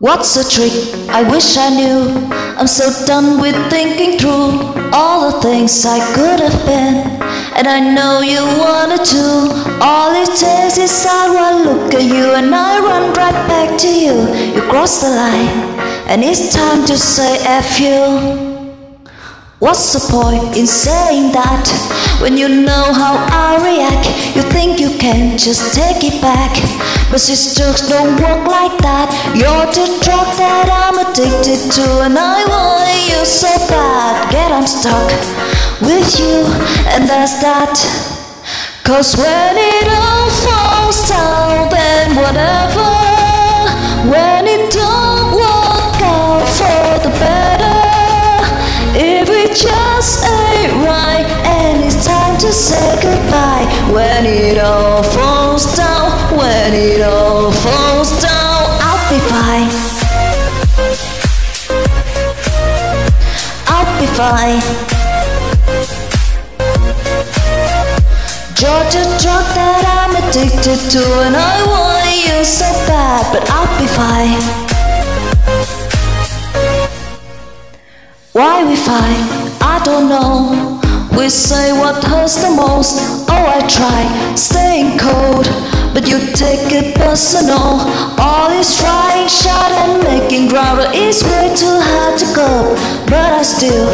What's the trick? I wish I knew. I'm so done with thinking through all the things I could have been. And I know you wanted to. All it takes is I one look at you, and I run right back to you. You cross the line, and it's time to say F you. What's the point in saying that when you know how I react? You think you can just take it back, but sisters don't work like that. You're the drug that I'm addicted to, and I want you so bad. Get I'm stuck with you, and that's that. Cause when it to say goodbye. When it all falls down, when it all falls down I'll be fine. I'll be fine. Georgia drug that I'm addicted to and I want you so bad but I'll be fine. Why we fight, I don't know. We say what hurts the most. Oh, I try staying cold, but you take it personal. All this trying, shot and making ground is way too hard to go. But I still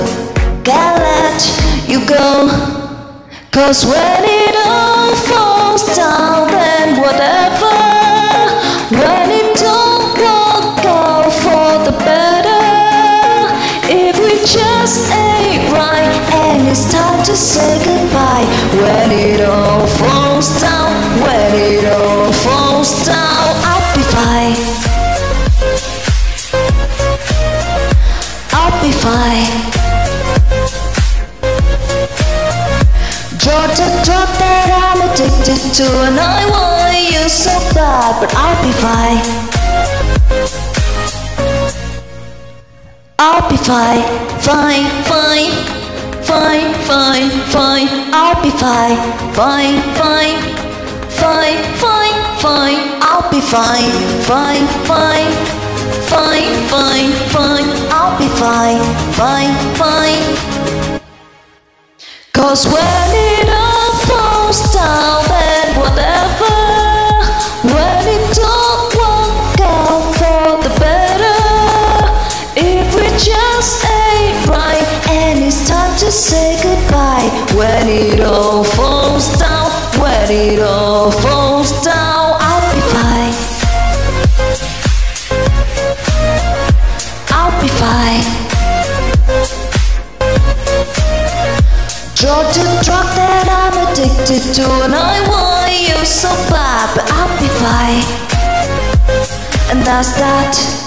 can't let you go. Cause when it all falls down, then whatever. Say goodbye. When it all falls down, when it all falls down I'll be fine. I'll be fine. Georgia drug that I'm addicted to And I want you so bad But I'll be fine. I'll be fine, fine, fine, fine, fine, fine. I'll be fine, fine, fine, fine, fine, fine. I'll be fine, fine, fine, fine, fine, fine. I'll be fine, fine, fine. Cause when When it all falls down, when it all falls down I'll be fine. I'll be fine. Georgia drug that I'm addicted to And I want you so bad But I'll be fine. And that's that